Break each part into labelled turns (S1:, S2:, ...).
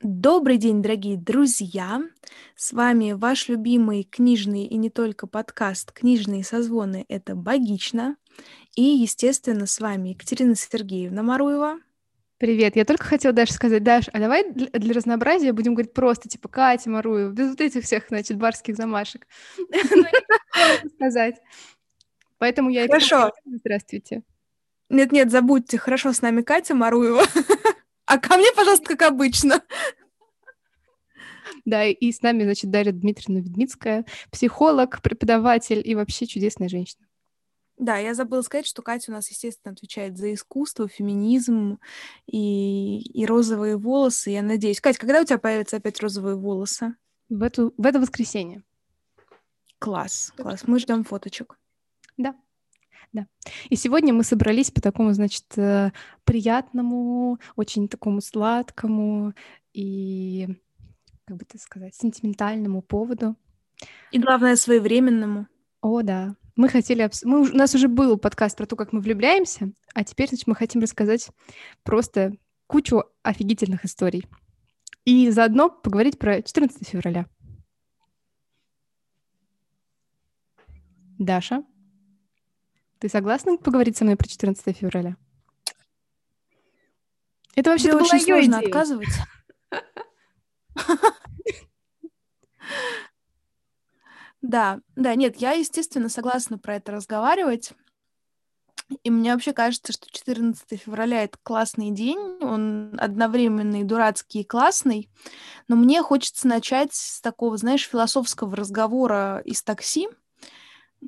S1: Добрый день, дорогие друзья! С вами ваш любимый книжный и не только подкаст «Книжные созвоны» — это «Богично». И, естественно, с вами Екатерина Сергеевна Маруева.
S2: Привет, я только хотела Даша сказать, Даш, а давай для, для разнообразия будем говорить просто, типа, Катя Маруева, без вот этих всех, значит, барских замашек. сказать. Поэтому я...
S1: Хорошо.
S2: Здравствуйте.
S1: Нет-нет, забудьте, хорошо, с нами Катя Маруева. А ко мне, пожалуйста, как обычно.
S2: Да, и с нами, значит, Дарья Дмитриевна Ведмицкая, психолог, преподаватель и вообще чудесная женщина.
S1: Да, я забыла сказать, что Катя у нас, естественно, отвечает за искусство, феминизм и, и розовые волосы. Я надеюсь. Катя, когда у тебя появятся опять розовые волосы?
S2: В, эту, в это воскресенье.
S1: Класс, класс. Мы ждем фоточек.
S2: Да. Да. И сегодня мы собрались по такому, значит, э, приятному, очень такому сладкому и, как бы это сказать, сентиментальному поводу.
S1: И, главное, своевременному.
S2: О, да. Мы хотели... Обс... Мы... У нас уже был подкаст про то, как мы влюбляемся, а теперь, значит, мы хотим рассказать просто кучу офигительных историй. И заодно поговорить про 14 февраля. Даша? Ты согласна поговорить со мной про 14 февраля?
S1: Это вообще очень сложно идея. отказывать. Да, да, нет, я, естественно, согласна про это разговаривать. И мне вообще кажется, что 14 февраля — это классный день, он одновременно и дурацкий, и классный, но мне хочется начать с такого, знаешь, философского разговора из такси,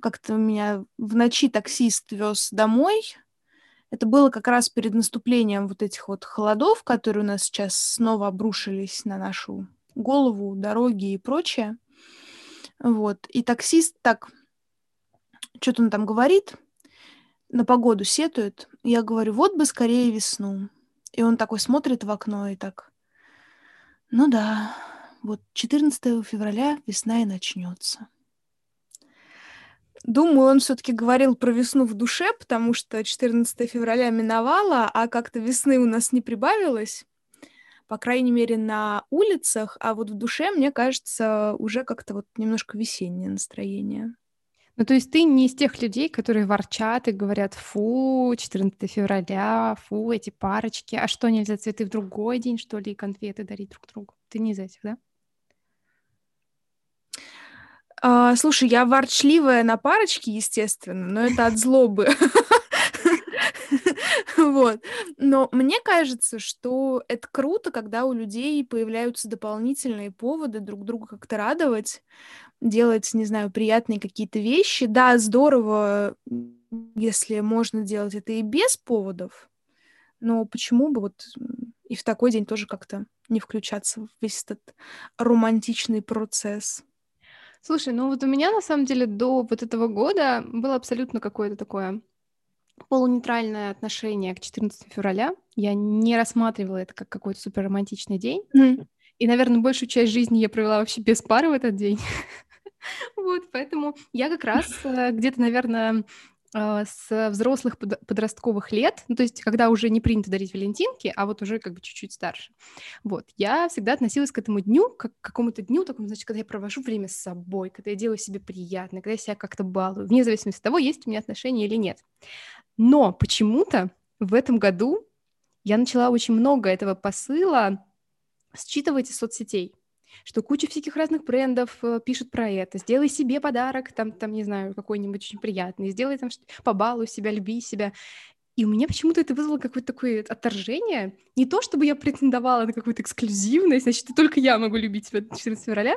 S1: как-то меня в ночи таксист вез домой. Это было как раз перед наступлением вот этих вот холодов, которые у нас сейчас снова обрушились на нашу голову, дороги и прочее. Вот. И таксист так, что-то он там говорит, на погоду сетует. Я говорю, вот бы скорее весну. И он такой смотрит в окно и так, ну да, вот 14 февраля весна и начнется. Думаю, он все-таки говорил про весну в душе, потому что 14 февраля миновало, а как-то весны у нас не прибавилось, по крайней мере, на улицах, а вот в душе, мне кажется, уже как-то вот немножко весеннее настроение.
S2: Ну, то есть ты не из тех людей, которые ворчат и говорят, фу, 14 февраля, фу, эти парочки, а что, нельзя цветы в другой день, что ли, и конфеты дарить друг другу? Ты не из этих, да?
S1: А, слушай, я ворчливая на парочке, естественно, но это от злобы. Вот. Но мне кажется, что это круто, когда у людей появляются дополнительные поводы друг друга как-то радовать, делать, не знаю, приятные какие-то вещи. Да, здорово, если можно делать это и без поводов, но почему бы вот и в такой день тоже как-то не включаться в весь этот романтичный процесс?
S2: Слушай, ну вот у меня на самом деле до вот этого года было абсолютно какое-то такое полунейтральное отношение к 14 февраля. Я не рассматривала это как какой-то супер романтичный день. Mm. И, наверное, большую часть жизни я провела вообще без пары в этот день. вот, поэтому я как раз э, где-то, наверное, с взрослых подростковых лет, ну, то есть когда уже не принято дарить валентинки, а вот уже как бы чуть-чуть старше. Вот, я всегда относилась к этому дню, как к какому-то дню, такому, значит, когда я провожу время с собой, когда я делаю себе приятно, когда я себя как-то балую, вне зависимости от того, есть у меня отношения или нет. Но почему-то в этом году я начала очень много этого посыла считывать из соцсетей что куча всяких разных брендов э, пишут про это. Сделай себе подарок, там, там не знаю, какой-нибудь очень приятный. Сделай там, побалуй себя, люби себя. И у меня почему-то это вызвало какое-то такое отторжение. Не то, чтобы я претендовала на какую-то эксклюзивность, значит, только я могу любить себя 14 февраля,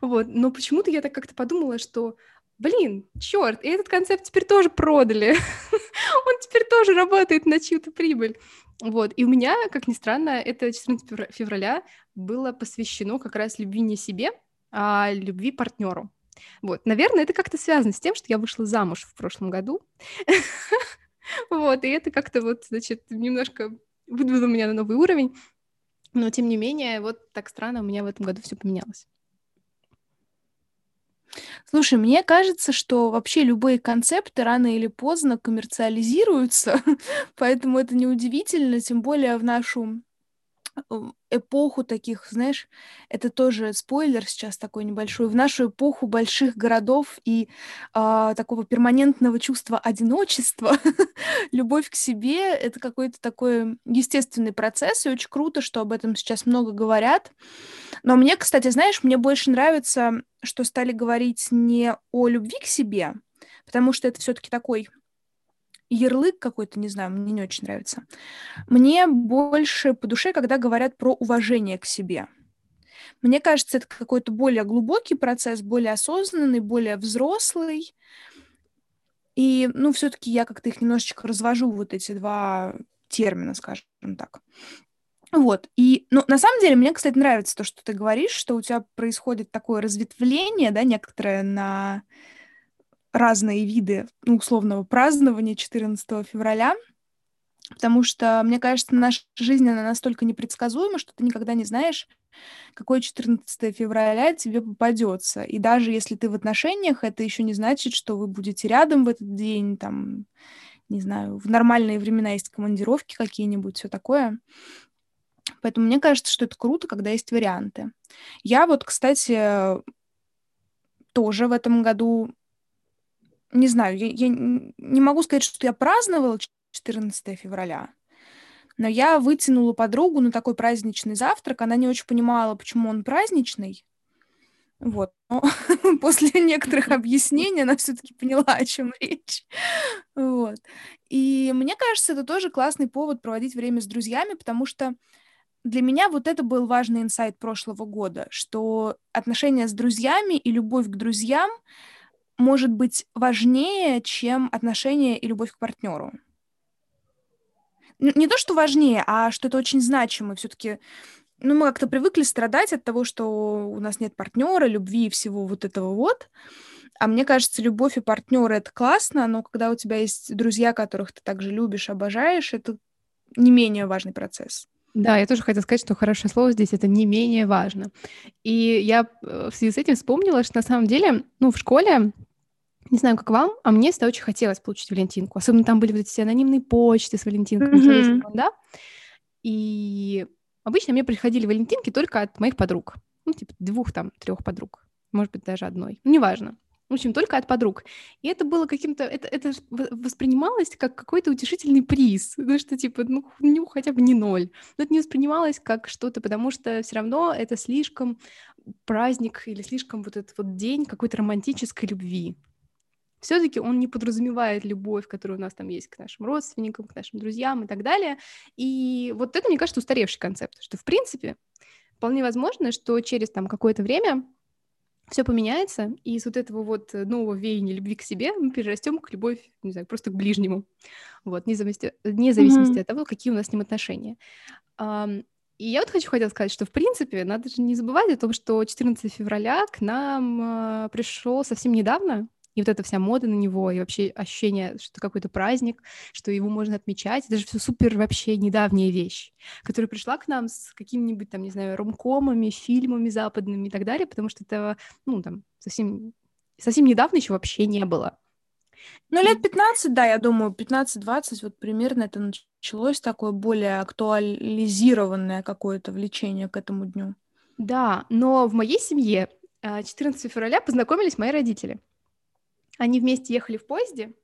S2: вот, но почему-то я так как-то подумала, что блин, черт, и этот концепт теперь тоже продали. Он теперь тоже работает на чью-то прибыль. Вот, и у меня, как ни странно, это 14 февраля было посвящено как раз любви не себе, а любви партнеру. Вот, наверное, это как-то связано с тем, что я вышла замуж в прошлом году. Вот, и это как-то вот, значит, немножко выдвинуло меня на новый уровень. Но, тем не менее, вот так странно у меня в этом году все поменялось.
S1: Слушай, мне кажется, что вообще любые концепты рано или поздно коммерциализируются, поэтому это неудивительно, тем более в нашу эпоху таких, знаешь, это тоже спойлер сейчас такой небольшой, в нашу эпоху больших городов и э, такого перманентного чувства одиночества, любовь к себе — это какой-то такой естественный процесс, и очень круто, что об этом сейчас много говорят. Но мне, кстати, знаешь, мне больше нравится, что стали говорить не о любви к себе, потому что это все-таки такой ярлык какой-то, не знаю, мне не очень нравится. Мне больше по душе, когда говорят про уважение к себе. Мне кажется, это какой-то более глубокий процесс, более осознанный, более взрослый. И, ну, все-таки я как-то их немножечко развожу, вот эти два термина, скажем так. Вот. И, ну, на самом деле, мне, кстати, нравится то, что ты говоришь, что у тебя происходит такое разветвление, да, некоторое на разные виды ну, условного празднования 14 февраля, потому что, мне кажется, наша жизнь, она настолько непредсказуема, что ты никогда не знаешь, какое 14 февраля тебе попадется. И даже если ты в отношениях, это еще не значит, что вы будете рядом в этот день, там, не знаю, в нормальные времена есть командировки какие-нибудь, все такое. Поэтому мне кажется, что это круто, когда есть варианты. Я вот, кстати, тоже в этом году не знаю, я, я не могу сказать, что я праздновала 14 февраля, но я вытянула подругу на такой праздничный завтрак. Она не очень понимала, почему он праздничный. Вот. Но после некоторых объяснений она все-таки поняла, о чем речь. Вот. И мне кажется, это тоже классный повод проводить время с друзьями, потому что для меня вот это был важный инсайт прошлого года, что отношения с друзьями и любовь к друзьям может быть важнее, чем отношения и любовь к партнеру. Не то, что важнее, а что это очень значимо. Все-таки ну, мы как-то привыкли страдать от того, что у нас нет партнера, любви и всего вот этого вот. А мне кажется, любовь и партнеры это классно, но когда у тебя есть друзья, которых ты также любишь, обожаешь, это не менее важный процесс.
S2: Да, я тоже хотела сказать, что хорошее слово здесь это не менее важно. И я э, в связи с этим вспомнила, что на самом деле, ну, в школе не знаю, как вам, а мне всегда очень хотелось получить Валентинку. Особенно там были вот эти анонимные почты с Валентинками, mm-hmm. да? И обычно мне приходили Валентинки только от моих подруг. Ну, типа двух там, трех подруг. Может быть, даже одной. Ну, неважно. В общем, только от подруг. И это было каким-то... Это, это воспринималось как какой-то утешительный приз. Ну, что типа, ну, ну, хотя бы не ноль. Но это не воспринималось как что-то, потому что все равно это слишком праздник или слишком вот этот вот день какой-то романтической любви все-таки он не подразумевает любовь, которая у нас там есть к нашим родственникам, к нашим друзьям и так далее. И вот это, мне кажется, устаревший концепт, что, в принципе, вполне возможно, что через там какое-то время все поменяется, и из вот этого вот нового веяния любви к себе мы перерастем к любовь, не знаю, просто к ближнему, вот, вне зависимости, вне зависимости mm-hmm. от того, какие у нас с ним отношения. И я вот хочу хотела сказать, что, в принципе, надо же не забывать о том, что 14 февраля к нам э, пришел совсем недавно, и вот эта вся мода на него, и вообще ощущение, что это какой-то праздник, что его можно отмечать, это же все супер вообще недавняя вещь, которая пришла к нам с какими-нибудь там, не знаю, ромкомами, фильмами западными и так далее, потому что это, ну, там, совсем, совсем недавно еще вообще не было.
S1: Ну, лет 15, да, я думаю, 15-20, вот примерно это началось такое более актуализированное какое-то влечение к этому дню.
S2: Да, но в моей семье 14 а, февраля познакомились мои родители. Они вместе ехали в поезде,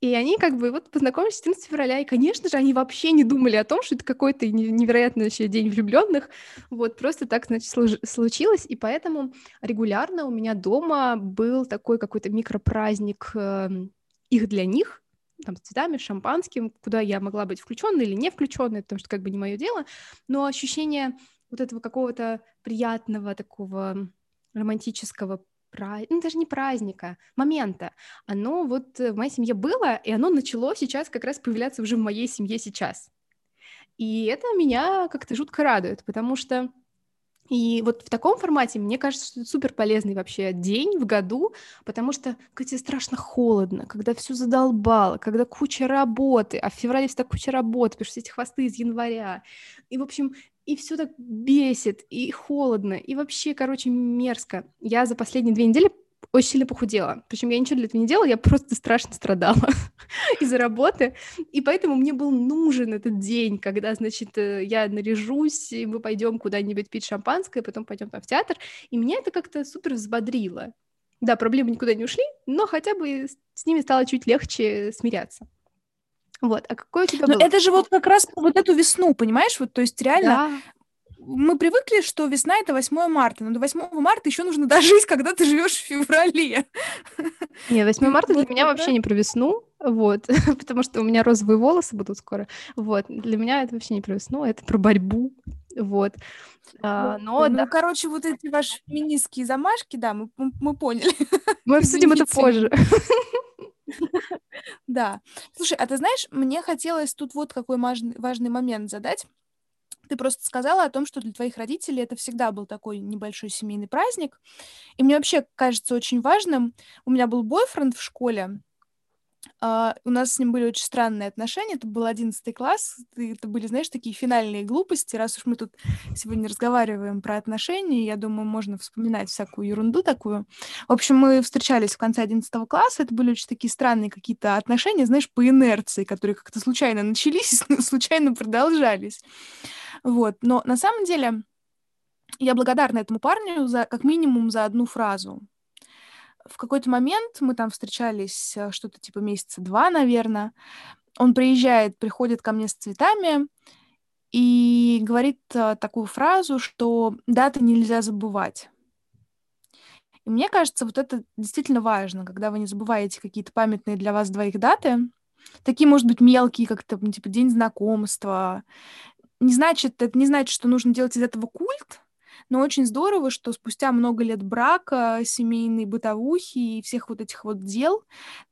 S2: и они как бы вот познакомились 14 февраля, и, конечно же, они вообще не думали о том, что это какой-то невероятный вообще день влюбленных. Вот просто так, значит, случилось, и поэтому регулярно у меня дома был такой какой-то микропраздник э, их для них, там, с цветами, шампанским, куда я могла быть включенной или не включенной, потому что как бы не мое дело, но ощущение вот этого какого-то приятного такого романтического праздника, ну, даже не праздника, момента. Оно вот в моей семье было, и оно начало сейчас как раз появляться уже в моей семье сейчас. И это меня как-то жутко радует, потому что и вот в таком формате, мне кажется, что это супер полезный вообще день в году, потому что когда тебе страшно холодно, когда все задолбало, когда куча работы, а в феврале всегда куча работы, что все эти хвосты из января. И, в общем, и все так бесит, и холодно, и вообще, короче, мерзко. Я за последние две недели очень сильно похудела. Причем я ничего для этого не делала, я просто страшно страдала из-за работы. И поэтому мне был нужен этот день, когда, значит, э, я наряжусь, и мы пойдем куда-нибудь пить шампанское, потом пойдем там в театр. И меня это как-то супер взбодрило. Да, проблемы никуда не ушли, но хотя бы с ними стало чуть легче смиряться. Вот, а какой у тебя
S1: Но
S2: был?
S1: это же вот как раз вот эту весну, понимаешь? Вот, то есть реально
S2: Да,
S1: мы привыкли, что весна это 8 марта, но до 8 марта еще нужно дожить, когда ты живешь в феврале.
S2: не, 8 марта для меня вообще не про весну, вот, потому что у меня розовые волосы будут скоро, вот, для меня это вообще не про весну, это про борьбу, вот, А, но
S1: Ну,
S2: да,
S1: короче, вот эти ваши феминистские замашки, да, мы, мы, поняли.
S2: мы обсудим это позже.
S1: Да. Слушай, а ты знаешь, мне хотелось тут вот какой важный, момент задать. Ты просто сказала о том, что для твоих родителей это всегда был такой небольшой семейный праздник. И мне вообще кажется очень важным. У меня был бойфренд в школе, а, у нас с ним были очень странные отношения. Это был одиннадцатый класс. и Это были, знаешь, такие финальные глупости. Раз уж мы тут сегодня разговариваем про отношения, я думаю, можно вспоминать всякую ерунду такую. В общем, мы встречались в конце одиннадцатого класса. Это были очень такие странные какие-то отношения, знаешь, по инерции, которые как-то случайно начались случайно продолжались. Вот. Но на самом деле я благодарна этому парню за как минимум за одну фразу в какой-то момент мы там встречались э, что-то типа месяца два, наверное. Он приезжает, приходит ко мне с цветами и говорит э, такую фразу, что даты нельзя забывать. И мне кажется, вот это действительно важно, когда вы не забываете какие-то памятные для вас двоих даты, такие, может быть, мелкие, как то типа день знакомства. Не значит, это не значит, что нужно делать из этого культ, но очень здорово, что спустя много лет брака, семейной бытовухи и всех вот этих вот дел,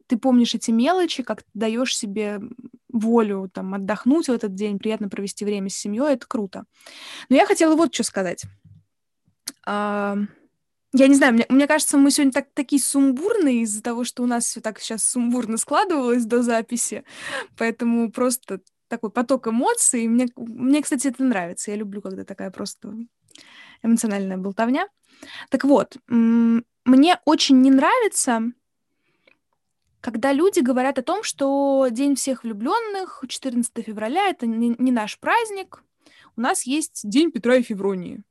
S1: ты помнишь эти мелочи, как даешь себе волю там отдохнуть в этот день, приятно провести время с семьей, это круто. Но я хотела вот что сказать. А, Я не знаю, мне, мне кажется, мы сегодня так, такие сумбурные из-за того, что у нас все так сейчас сумбурно складывалось до записи, поэтому просто такой поток эмоций. Мне, мне, кстати, это нравится. Я люблю, когда такая просто эмоциональная болтовня. Так вот, мне очень не нравится, когда люди говорят о том, что День всех влюбленных, 14 февраля, это не, не наш праздник, у нас есть День Петра и Февронии.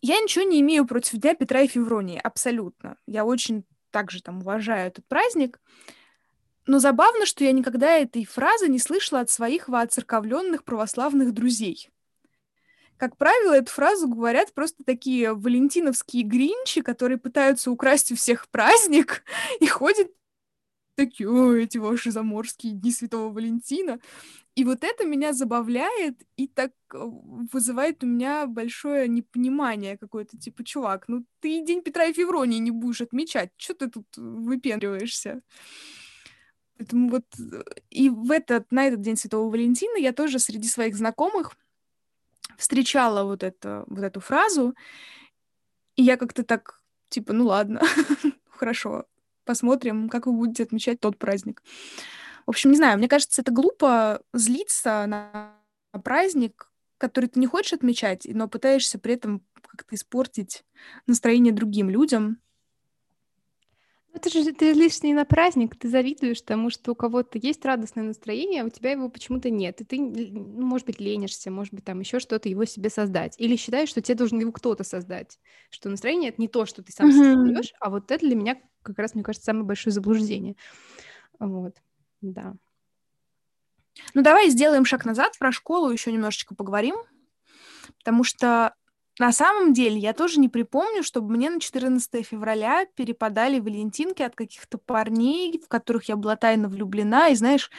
S1: Я ничего не имею против Дня Петра и Февронии, абсолютно. Я очень также там уважаю этот праздник. Но забавно, что я никогда этой фразы не слышала от своих воцерковленных православных друзей. Как правило, эту фразу говорят просто такие валентиновские гринчи, которые пытаются украсть у всех праздник и ходят такие, о, эти ваши заморские дни Святого Валентина. И вот это меня забавляет и так э, вызывает у меня большое непонимание какое-то, типа, чувак, ну ты День Петра и Февронии не будешь отмечать, что ты тут выпендриваешься? Поэтому вот э, и в этот, на этот День Святого Валентина я тоже среди своих знакомых встречала вот, это, вот эту фразу, и я как-то так, типа, ну ладно, хорошо, посмотрим, как вы будете отмечать тот праздник. В общем, не знаю, мне кажется, это глупо злиться на праздник, который ты не хочешь отмечать, но пытаешься при этом как-то испортить настроение другим людям.
S2: Это же ты лишь не на праздник, ты завидуешь тому, что у кого-то есть радостное настроение, а у тебя его почему-то нет. И ты, ну, может быть, ленишься, может быть, там еще что-то его себе создать. Или считаешь, что тебе должен его кто-то создать. Что настроение — это не то, что ты сам
S1: Мгм.
S2: создаешь, а вот это для меня как раз, мне кажется, самое большое заблуждение. Вот, да.
S1: Ну, давай сделаем шаг назад, про школу еще немножечко поговорим, потому что на самом деле я тоже не припомню, чтобы мне на 14 февраля перепадали валентинки от каких-то парней, в которых я была тайно влюблена. И знаешь,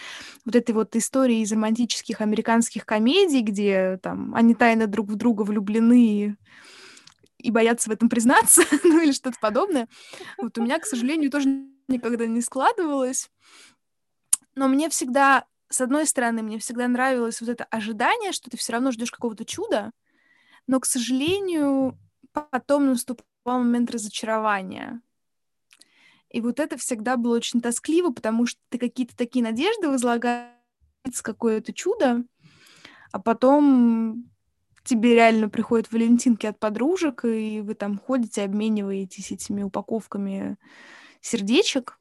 S1: вот этой вот истории из романтических американских комедий, где там они тайно друг в друга влюблены и боятся в этом признаться, ну или что-то подобное. Вот у меня, к сожалению, тоже никогда не складывалось. Но мне всегда, с одной стороны, мне всегда нравилось вот это ожидание, что ты все равно ждешь какого-то чуда, но, к сожалению, потом наступал момент разочарования. И вот это всегда было очень тоскливо, потому что ты какие-то такие надежды возлагаешь какое-то чудо, а потом тебе реально приходят валентинки от подружек, и вы там ходите, обмениваетесь этими упаковками сердечек.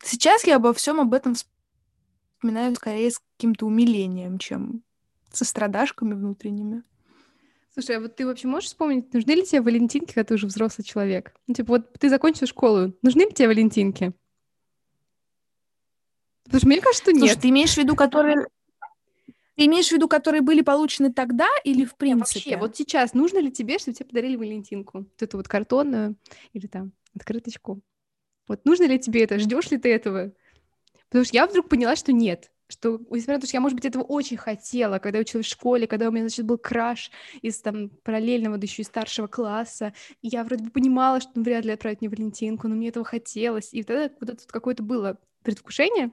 S1: Сейчас я обо всем об этом вспоминаю скорее с каким-то умилением, чем со страдашками внутренними.
S2: Слушай, а вот ты вообще можешь вспомнить, нужны ли тебе валентинки, когда ты уже взрослый человек? Ну, типа, вот ты закончил школу, нужны ли тебе валентинки? Потому что мне кажется, что нет. Слушай,
S1: ты имеешь в виду, которые... Ты имеешь в виду, которые были получены тогда или в принципе?
S2: Вообще, вот сейчас нужно ли тебе, чтобы тебе подарили валентинку? Вот эту вот картонную или там открыточку? Вот нужно ли тебе это? Ждешь ли ты этого? Потому что я вдруг поняла, что нет что, несмотря на то, что я, может быть, этого очень хотела, когда я училась в школе, когда у меня, значит, был краш из там параллельного, да еще и старшего класса, и я вроде бы понимала, что ну, вряд ли отправить мне Валентинку, но мне этого хотелось, и тогда вот это какое-то было предвкушение,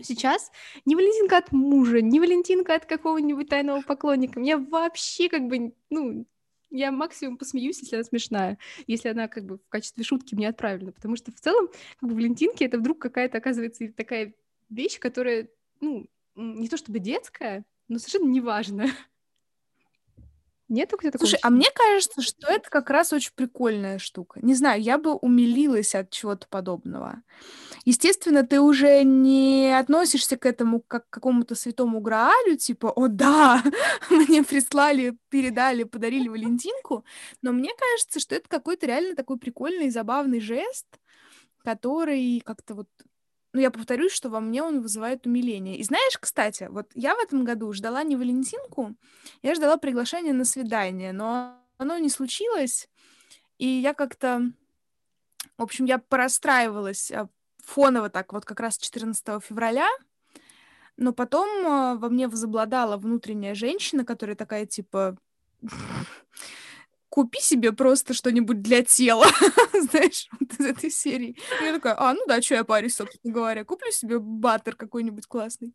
S2: Сейчас не Валентинка от мужа, не Валентинка от какого-нибудь тайного поклонника. Мне вообще как бы, ну, я максимум посмеюсь, если она смешная, если она как бы в качестве шутки мне отправлена, потому что в целом как бы Валентинки это вдруг какая-то оказывается такая вещь, которая ну, не то чтобы детская, но совершенно неважно. Нету где-то
S1: Слушай, а мне кажется, что это как раз очень прикольная штука. Не знаю, я бы умилилась от чего-то подобного. Естественно, ты уже не относишься к этому как к какому-то святому Граалю, типа, о да, мне прислали, передали, подарили Валентинку, но мне кажется, что это какой-то реально такой прикольный, забавный жест, который как-то вот ну, я повторюсь, что во мне он вызывает умиление. И знаешь, кстати, вот я в этом году ждала не Валентинку, я ждала приглашения на свидание, но оно не случилось, и я как-то, в общем, я порастраивалась а, фоново так вот как раз 14 февраля, но потом э, во мне возобладала внутренняя женщина, которая такая, типа, купи себе просто что-нибудь для тела, знаешь, вот из этой серии. И я такая, а, ну да, что я парюсь, собственно говоря, куплю себе баттер какой-нибудь классный.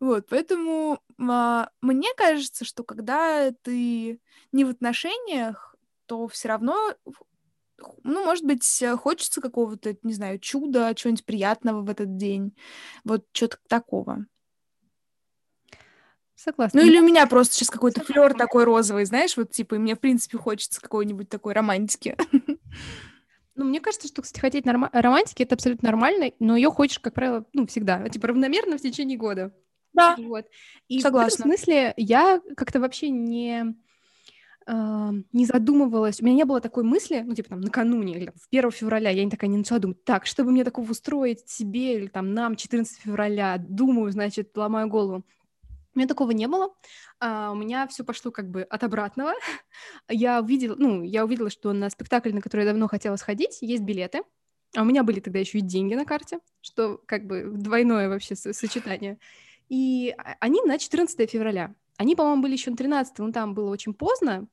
S1: Вот, поэтому а, мне кажется, что когда ты не в отношениях, то все равно ну, может быть, хочется какого-то, не знаю, чуда, чего-нибудь приятного в этот день. Вот что-то такого.
S2: Согласна.
S1: Ну или у меня просто сейчас какой-то флер такой розовый, знаешь, вот типа, и мне, в принципе, хочется какой-нибудь такой романтики.
S2: Ну, мне кажется, что, кстати, хотеть норм... романтики это абсолютно нормально, но ее хочешь, как правило, ну, всегда, типа, равномерно в течение года.
S1: Да.
S2: Вот. И Согласна. в этом смысле я как-то вообще не Uh, не задумывалась, у меня не было такой мысли, ну, типа, там, накануне или там, в 1 февраля, я не такая не начала думать, так, чтобы мне такого устроить себе или там нам 14 февраля, думаю, значит, ломаю голову. У меня такого не было. А, у меня все пошло как бы от обратного. я увидела, ну, я увидела, что на спектакль, на который я давно хотела сходить, есть билеты. А у меня были тогда еще и деньги на карте, что как бы двойное вообще сочетание. И а, они на 14 февраля. Они, по-моему, были еще на 13, но там было очень поздно.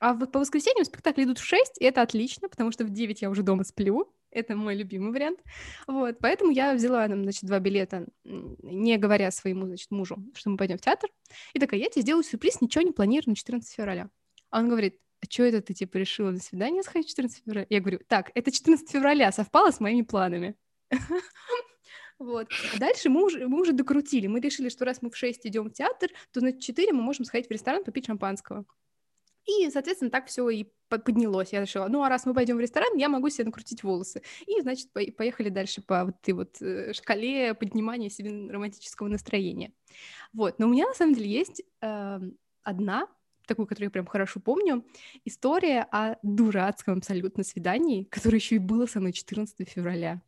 S2: А по воскресеньям спектакли идут в 6, и это отлично, потому что в 9 я уже дома сплю. Это мой любимый вариант. Вот, поэтому я взяла, значит, два билета, не говоря своему, значит, мужу, что мы пойдем в театр. И такая, я тебе сделаю сюрприз, ничего не планирую на 14 февраля. А он говорит, а что это ты, типа, решила на свидание сходить 14 февраля? Я говорю, так, это 14 февраля совпало с моими планами. Вот. А дальше мы уже, мы уже докрутили. Мы решили, что раз мы в 6 идем в театр, то на 4 мы можем сходить в ресторан попить шампанского. И, соответственно, так все и поднялось. Я решила, ну, а раз мы пойдем в ресторан, я могу себе накрутить волосы. И, значит, поехали дальше по вот этой вот э, шкале поднимания себе романтического настроения. Вот. Но у меня, на самом деле, есть э, одна такую, которую я прям хорошо помню, история о дурацком абсолютно свидании, которое еще и было со мной 14 февраля.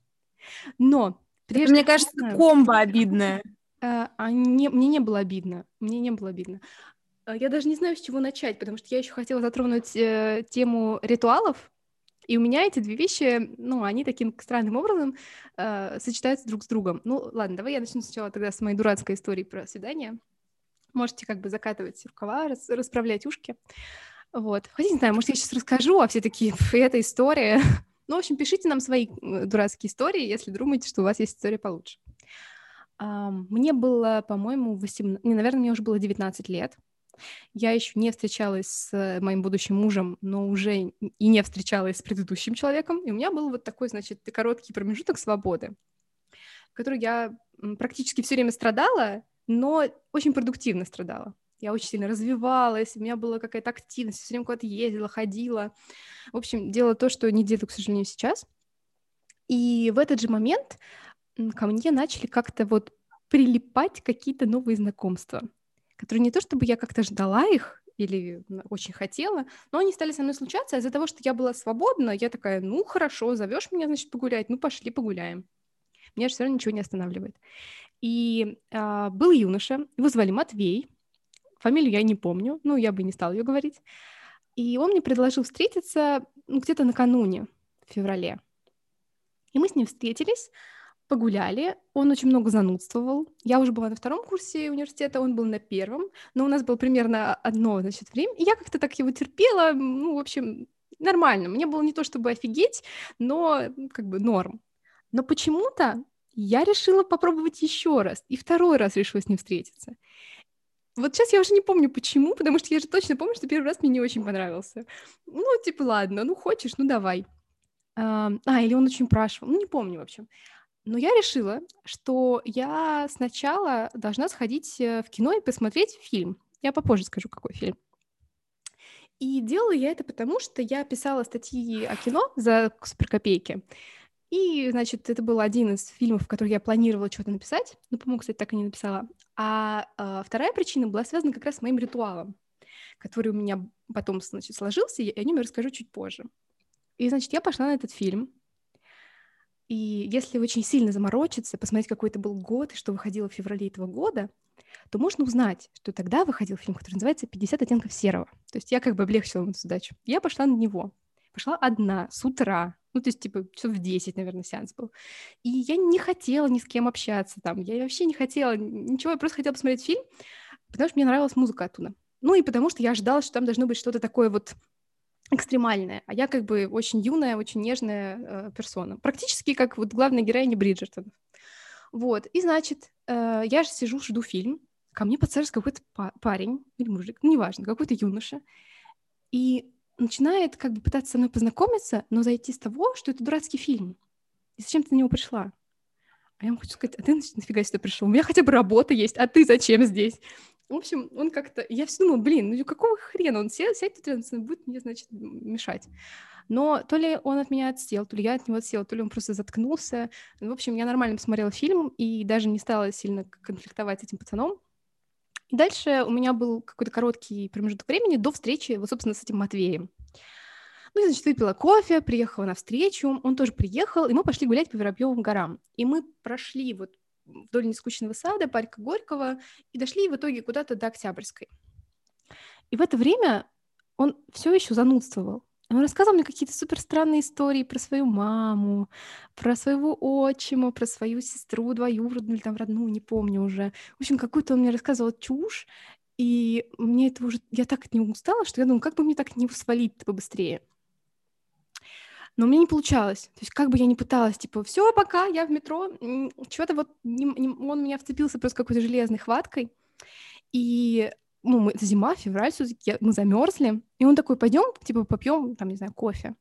S2: Но
S1: прежде Мне кажется, комбо обидное.
S2: А, а не, мне не было обидно. Мне не было обидно. А, я даже не знаю, с чего начать, потому что я еще хотела затронуть э, тему ритуалов, и у меня эти две вещи, ну, они таким странным образом э, сочетаются друг с другом. Ну, ладно, давай я начну сначала тогда с моей дурацкой истории про свидание. Можете как бы закатывать рукава, рас, расправлять ушки. Вот. Хотя не знаю, может, я сейчас расскажу, а все такие, эта история. ну, в общем, пишите нам свои э, дурацкие истории, если думаете, что у вас есть история получше. Uh, мне было, по-моему, 18... Не, наверное, мне уже было 19 лет. Я еще не встречалась с моим будущим мужем, но уже и не встречалась с предыдущим человеком. И у меня был вот такой, значит, короткий промежуток свободы, в который я практически все время страдала, но очень продуктивно страдала. Я очень сильно развивалась, у меня была какая-то активность, все время куда-то ездила, ходила. В общем, делала то, что не делаю, к сожалению, сейчас. И в этот же момент ко мне начали как-то вот прилипать какие-то новые знакомства, которые не то чтобы я как-то ждала их или очень хотела, но они стали со мной случаться из-за того, что я была свободна, я такая, ну хорошо, зовешь меня, значит, погулять, ну пошли погуляем. Меня же все равно ничего не останавливает. И а, был юноша, его звали Матвей, фамилию я не помню, ну я бы не стала ее говорить. И он мне предложил встретиться ну, где-то накануне, в феврале. И мы с ним встретились, погуляли, он очень много занудствовал. Я уже была на втором курсе университета, он был на первом, но у нас было примерно одно, значит, время, и я как-то так его терпела, ну, в общем, нормально. Мне было не то чтобы офигеть, но как бы норм. Но почему-то я решила попробовать еще раз, и второй раз решила с ним встретиться. Вот сейчас я уже не помню, почему, потому что я же точно помню, что первый раз мне не очень понравился. Ну, типа, ладно, ну хочешь, ну давай. А, или он очень спрашивал, ну не помню, в общем. Но я решила, что я сначала должна сходить э, в кино и посмотреть фильм. Я попозже скажу, какой фильм. И делала я это потому, что я писала статьи о кино за суперкопейки. И, значит, это был один из фильмов, в который я планировала что-то написать. Ну, по-моему, кстати, так и не написала. А, а вторая причина была связана как раз с моим ритуалом, который у меня потом, значит, сложился, и о нем я расскажу чуть позже. И, значит, я пошла на этот фильм. И если очень сильно заморочиться, посмотреть, какой это был год и что выходило в феврале этого года, то можно узнать, что тогда выходил фильм, который называется «50 оттенков серого». То есть я как бы облегчила эту задачу. Я пошла на него. Пошла одна, с утра. Ну, то есть, типа, часов в 10, наверное, сеанс был. И я не хотела ни с кем общаться там. Я вообще не хотела ничего. Я просто хотела посмотреть фильм, потому что мне нравилась музыка оттуда. Ну, и потому что я ожидала, что там должно быть что-то такое вот экстремальная, а я как бы очень юная, очень нежная э, персона. Практически как вот главная героиня Бриджертон. Вот, и значит, э, я же сижу, жду фильм, ко мне подсаживается какой-то па- парень или мужик, ну, неважно, какой-то юноша, и начинает как бы пытаться со мной познакомиться, но зайти с того, что это дурацкий фильм. И зачем ты на него пришла? А я ему хочу сказать, а ты нафига сюда пришел? У меня хотя бы работа есть, а ты зачем здесь? В общем, он как-то... Я все думала, блин, ну какого хрена он сел, сядет тут рядом, будет мне, значит, мешать. Но то ли он от меня отсел, то ли я от него отсела, то ли он просто заткнулся. В общем, я нормально посмотрела фильм и даже не стала сильно конфликтовать с этим пацаном. И дальше у меня был какой-то короткий промежуток времени до встречи, вот, собственно, с этим Матвеем. Ну, значит, выпила кофе, приехала на встречу, он тоже приехал, и мы пошли гулять по Воробьевым горам. И мы прошли вот вдоль нескучного сада, парка Горького, и дошли в итоге куда-то до Октябрьской. И в это время он все еще занудствовал. Он рассказывал мне какие-то супер странные истории про свою маму, про своего отчима, про свою сестру двоюродную или там родную, не помню уже. В общем, какую-то он мне рассказывал чушь, и мне это уже... Я так от него устала, что я думаю, как бы мне так не свалить побыстрее. Но у меня не получалось. То есть как бы я ни пыталась, типа, все, пока, я в метро, что-то вот не, не, он меня вцепился просто какой-то железной хваткой. И ну, мы, это зима, февраль, все-таки мы замерзли. И он такой, пойдем, типа, попьем, там, не знаю, кофе.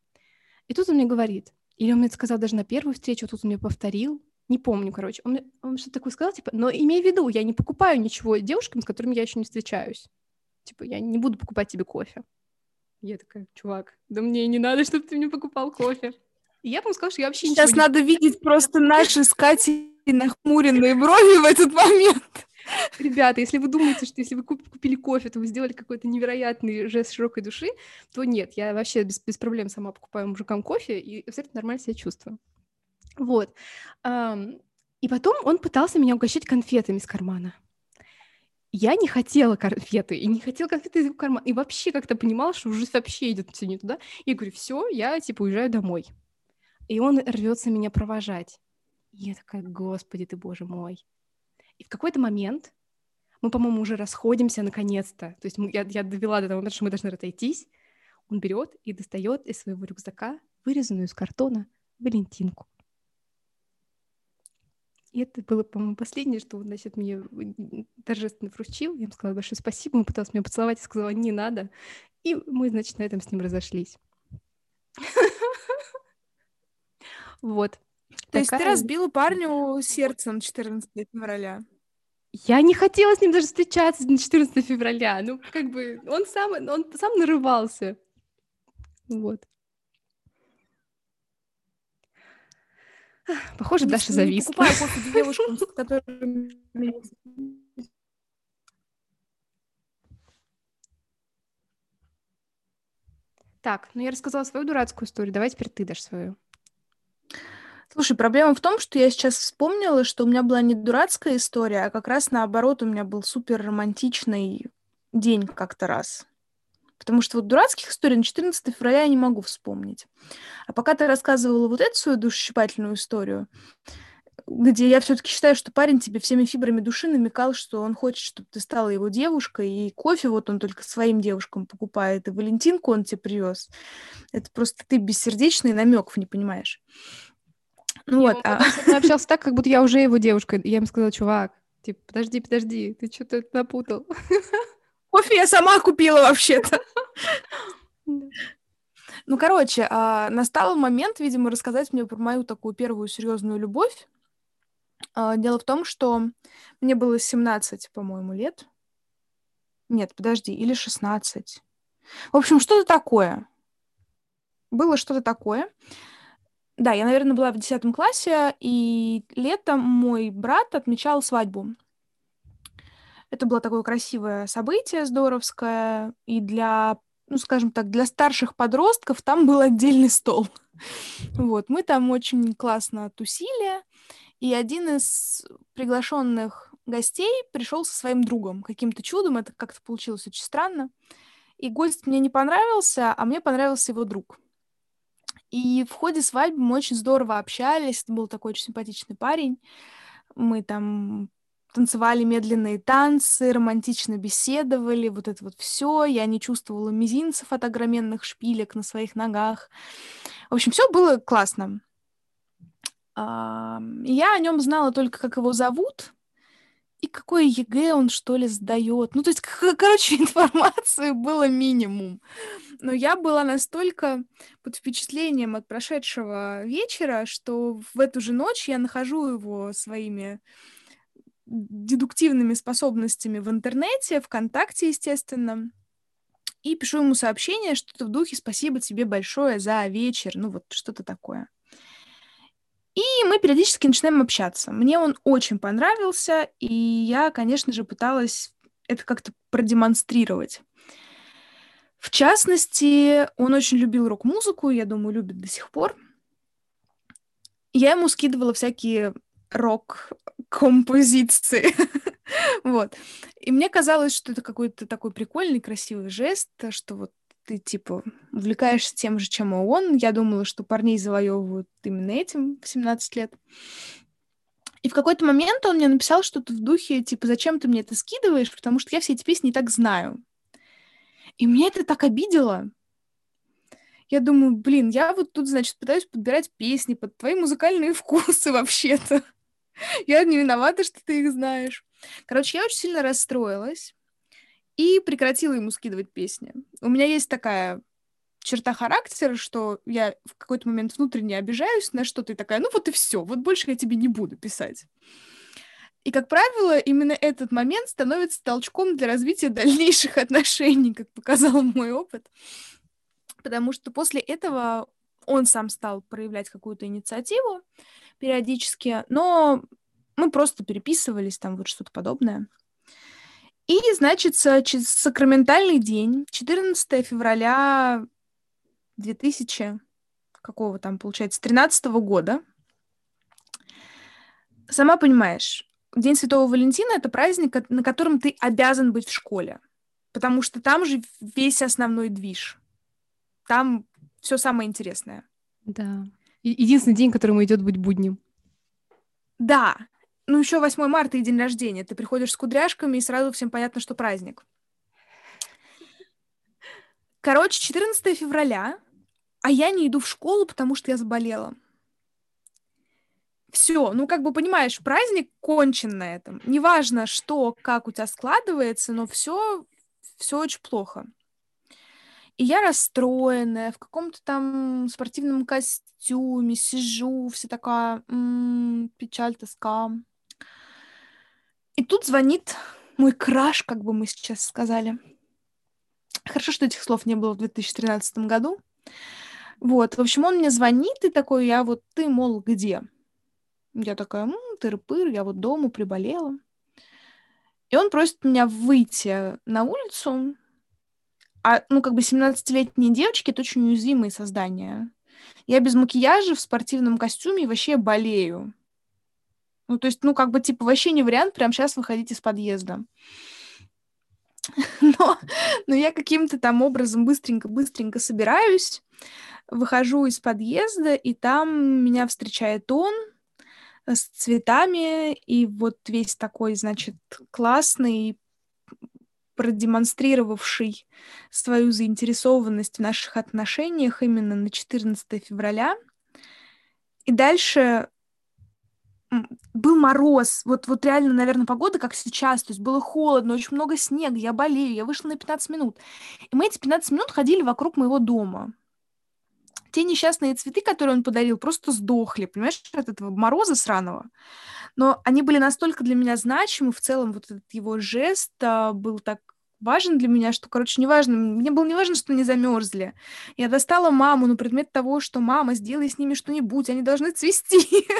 S2: И тут он мне говорит, или он мне это сказал даже на первую встречу, а тут он мне повторил, не помню, короче. Он, мне, он что-то такое сказал, типа, но имей в виду, я не покупаю ничего девушкам, с которыми я еще не встречаюсь. Типа, я не буду покупать тебе кофе. Я такая, чувак, да мне не надо, чтобы ты мне покупал кофе. И я бы сказала, что я вообще
S1: Сейчас
S2: ничего
S1: надо видеть просто наши с Катей нахмуренные брови в этот момент.
S2: Ребята, если вы думаете, что если вы купили кофе, то вы сделали какой-то невероятный жест широкой души, то нет, я вообще без, без проблем сама покупаю мужикам кофе и абсолютно нормально себя чувствую. Вот. И потом он пытался меня угощать конфетами из кармана я не хотела конфеты, и не хотела конфеты его кармана, и вообще как-то понимала, что уже вообще идет все не туда. И говорю, все, я типа уезжаю домой. И он рвется меня провожать. И я такая, господи ты, боже мой. И в какой-то момент мы, по-моему, уже расходимся наконец-то. То есть мы, я, я довела до того что мы должны разойтись. Он берет и достает из своего рюкзака вырезанную из картона Валентинку. И это было, по-моему, последнее, что он, значит, мне торжественно вручил. Я ему сказала большое спасибо. Он пытался меня поцеловать и сказала, не надо. И мы, значит, на этом с ним разошлись. Вот.
S1: То есть ты разбила парню сердце на 14 февраля?
S2: Я не хотела с ним даже встречаться на 14 февраля. Ну, как бы, он сам, он сам нарывался. Вот. Похоже,
S1: Не,
S2: Даша
S1: не
S2: зависла.
S1: покупаю кофе девушкам, с которыми...
S2: Так, ну я рассказала свою дурацкую историю. Давай теперь ты дашь свою.
S1: Слушай, проблема в том, что я сейчас вспомнила, что у меня была не дурацкая история, а как раз наоборот, у меня был супер романтичный день как-то раз. Потому что вот дурацких историй на 14 февраля я не могу вспомнить. А пока ты рассказывала вот эту свою душесчипательную историю, где я все-таки считаю, что парень тебе всеми фибрами души намекал, что он хочет, чтобы ты стала его девушкой, и кофе вот он только своим девушкам покупает, и Валентинку он тебе привез. Это просто ты бессердечный намеков не понимаешь. Ну вот,
S2: он
S1: а...
S2: мной общался так, как будто я уже его девушка. Я ему сказала, чувак, типа, подожди, подожди, ты что-то напутал.
S1: Кофе я сама купила вообще-то. Ну, короче, а, настал момент, видимо, рассказать мне про мою такую первую серьезную любовь. А, Дело в том, что мне было 17, по-моему, лет. Нет, подожди, или 16. В общем, что-то такое. Было что-то такое. Да, я, наверное, была в 10 классе, и летом мой брат отмечал свадьбу. Это было такое красивое событие, здоровское, и для, ну, скажем так, для старших подростков там был отдельный стол. Вот, мы там очень классно тусили, и один из приглашенных гостей пришел со своим другом. Каким-то чудом это как-то получилось очень странно. И гость мне не понравился, а мне понравился его друг. И в ходе свадьбы мы очень здорово общались. Это был такой очень симпатичный парень. Мы там танцевали медленные танцы, романтично беседовали, вот это вот все. Я не чувствовала мизинцев от огроменных шпилек на своих ногах. В общем, все было классно. Я о нем знала только, как его зовут, и какое ЕГЭ он, что ли, сдает. Ну, то есть, короче, информации было минимум. Но я была настолько под впечатлением от прошедшего вечера, что в эту же ночь я нахожу его своими дедуктивными способностями в интернете, ВКонтакте, естественно, и пишу ему сообщение, что-то в духе «Спасибо тебе большое за вечер», ну вот что-то такое. И мы периодически начинаем общаться. Мне он очень понравился, и я, конечно же, пыталась это как-то продемонстрировать. В частности, он очень любил рок-музыку, я думаю, любит до сих пор. Я ему скидывала всякие рок-композиции. Вот. И мне казалось, что это какой-то такой прикольный, красивый жест, что вот ты, типа, увлекаешься тем же, чем и он. Я думала, что парней завоевывают именно этим в 17 лет. И в какой-то момент он мне написал что-то в духе, типа, зачем ты мне это скидываешь, потому что я все эти песни и так знаю. И меня это так обидело. Я думаю, блин, я вот тут, значит, пытаюсь подбирать песни под твои музыкальные вкусы вообще-то. Я не виновата, что ты их знаешь. Короче, я очень сильно расстроилась и прекратила ему скидывать песни. У меня есть такая черта характера, что я в какой-то момент внутренне обижаюсь на что-то и такая, ну вот и все, вот больше я тебе не буду писать. И, как правило, именно этот момент становится толчком для развития дальнейших отношений, как показал мой опыт. Потому что после этого он сам стал проявлять какую-то инициативу периодически, но мы просто переписывались, там вот что-то подобное. И, значит, сакраментальный день, 14 февраля 2000, какого там, получается, 13 года. Сама понимаешь, День Святого Валентина — это праздник, на котором ты обязан быть в школе, потому что там же весь основной движ. Там все самое интересное.
S2: Да. Единственный день, которому идет быть буднем.
S1: Да, ну еще 8 марта и день рождения. Ты приходишь с кудряшками, и сразу всем понятно, что праздник. Короче, 14 февраля, а я не иду в школу, потому что я заболела. Все, ну как бы понимаешь, праздник кончен на этом. Неважно, что, как у тебя складывается, но все, все очень плохо. И я расстроенная, в каком-то там спортивном костюме, сижу, вся такая м, печаль, тоска. И тут звонит мой краш, как бы мы сейчас сказали. Хорошо, что этих слов не было в 2013 году. Вот, в общем, он мне звонит и такой, я вот, ты, мол, где? Я такая, ну, тыр-пыр, я вот дома приболела. И он просит меня выйти на улицу. А, ну, как бы 17-летние девочки — это очень уязвимые создания. Я без макияжа, в спортивном костюме вообще болею. Ну, то есть, ну, как бы, типа, вообще не вариант прямо сейчас выходить из подъезда. Но, но я каким-то там образом быстренько-быстренько собираюсь, выхожу из подъезда, и там меня встречает он с цветами, и вот весь такой, значит, классный, продемонстрировавший свою заинтересованность в наших отношениях именно на 14 февраля. И дальше был мороз, вот, вот реально, наверное, погода, как сейчас, то есть было холодно, очень много снега, я болею, я вышла на 15 минут. И мы эти 15 минут ходили вокруг моего дома. Те несчастные цветы, которые он подарил, просто сдохли, понимаешь, от этого мороза сраного. Но они были настолько для меня значимы, в целом вот этот его жест а, был так важен для меня, что, короче, неважно, мне было не что они замерзли. Я достала маму на предмет того, что мама, сделай с ними что-нибудь, они должны цвести.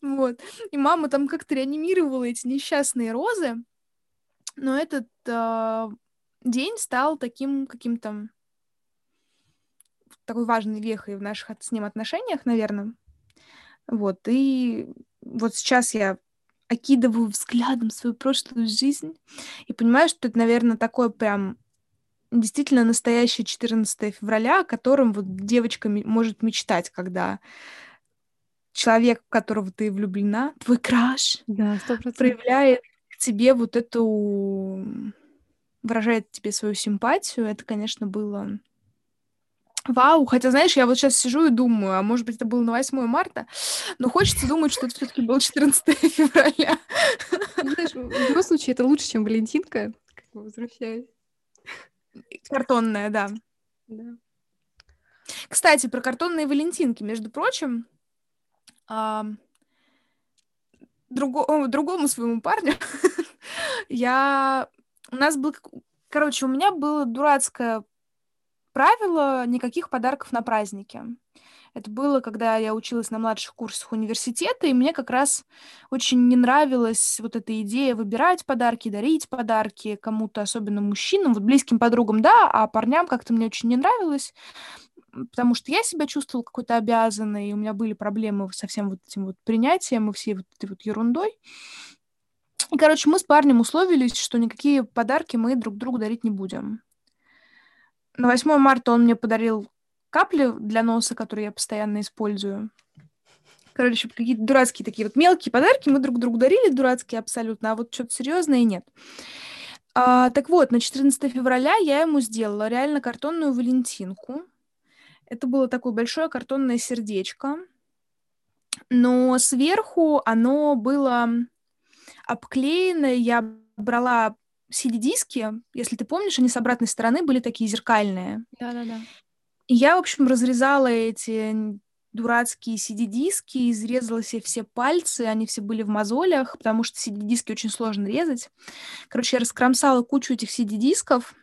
S1: Вот. И мама там как-то реанимировала эти несчастные розы. Но этот э, день стал таким каким-то такой важной вехой в наших с ним отношениях, наверное. Вот. И вот сейчас я окидываю взглядом свою прошлую жизнь и понимаю, что это, наверное, такое прям действительно настоящее 14 февраля, о котором вот девочка может мечтать, когда человек, в которого ты влюблена, твой краш,
S2: да,
S1: проявляет к тебе вот эту выражает тебе свою симпатию. Это, конечно, было Вау, хотя, знаешь, я вот сейчас сижу и думаю, а может быть, это было на 8 марта, но хочется думать, что это все-таки было 14 февраля.
S2: Ну, знаешь, в любом случае, это лучше, чем Валентинка, как бы возвращаюсь.
S1: Картонная, да.
S2: Да.
S1: Кстати, про картонные Валентинки, между прочим, а, друго, другому своему парню я... У нас был... Короче, у меня было дурацкое правило никаких подарков на праздники. Это было, когда я училась на младших курсах университета, и мне как раз очень не нравилась вот эта идея выбирать подарки, дарить подарки кому-то, особенно мужчинам, вот близким подругам, да, а парням как-то мне очень не нравилось, потому что я себя чувствовала какой-то обязанной, и у меня были проблемы со всем вот этим вот принятием и всей вот этой вот ерундой. И, короче, мы с парнем условились, что никакие подарки мы друг другу дарить не будем на 8 марта он мне подарил капли для носа, которые я постоянно использую. Короче, какие-то дурацкие такие вот мелкие подарки мы друг другу дарили, дурацкие абсолютно, а вот что-то серьезное нет. А, так вот, на 14 февраля я ему сделала реально картонную валентинку. Это было такое большое картонное сердечко, но сверху оно было обклеено, я брала CD-диски, если ты помнишь, они с обратной стороны были такие зеркальные.
S2: Да-да-да.
S1: И я, в общем, разрезала эти дурацкие CD-диски, изрезала себе все пальцы, они все были в мозолях, потому что CD-диски очень сложно резать. Короче, я раскромсала кучу этих CD-дисков,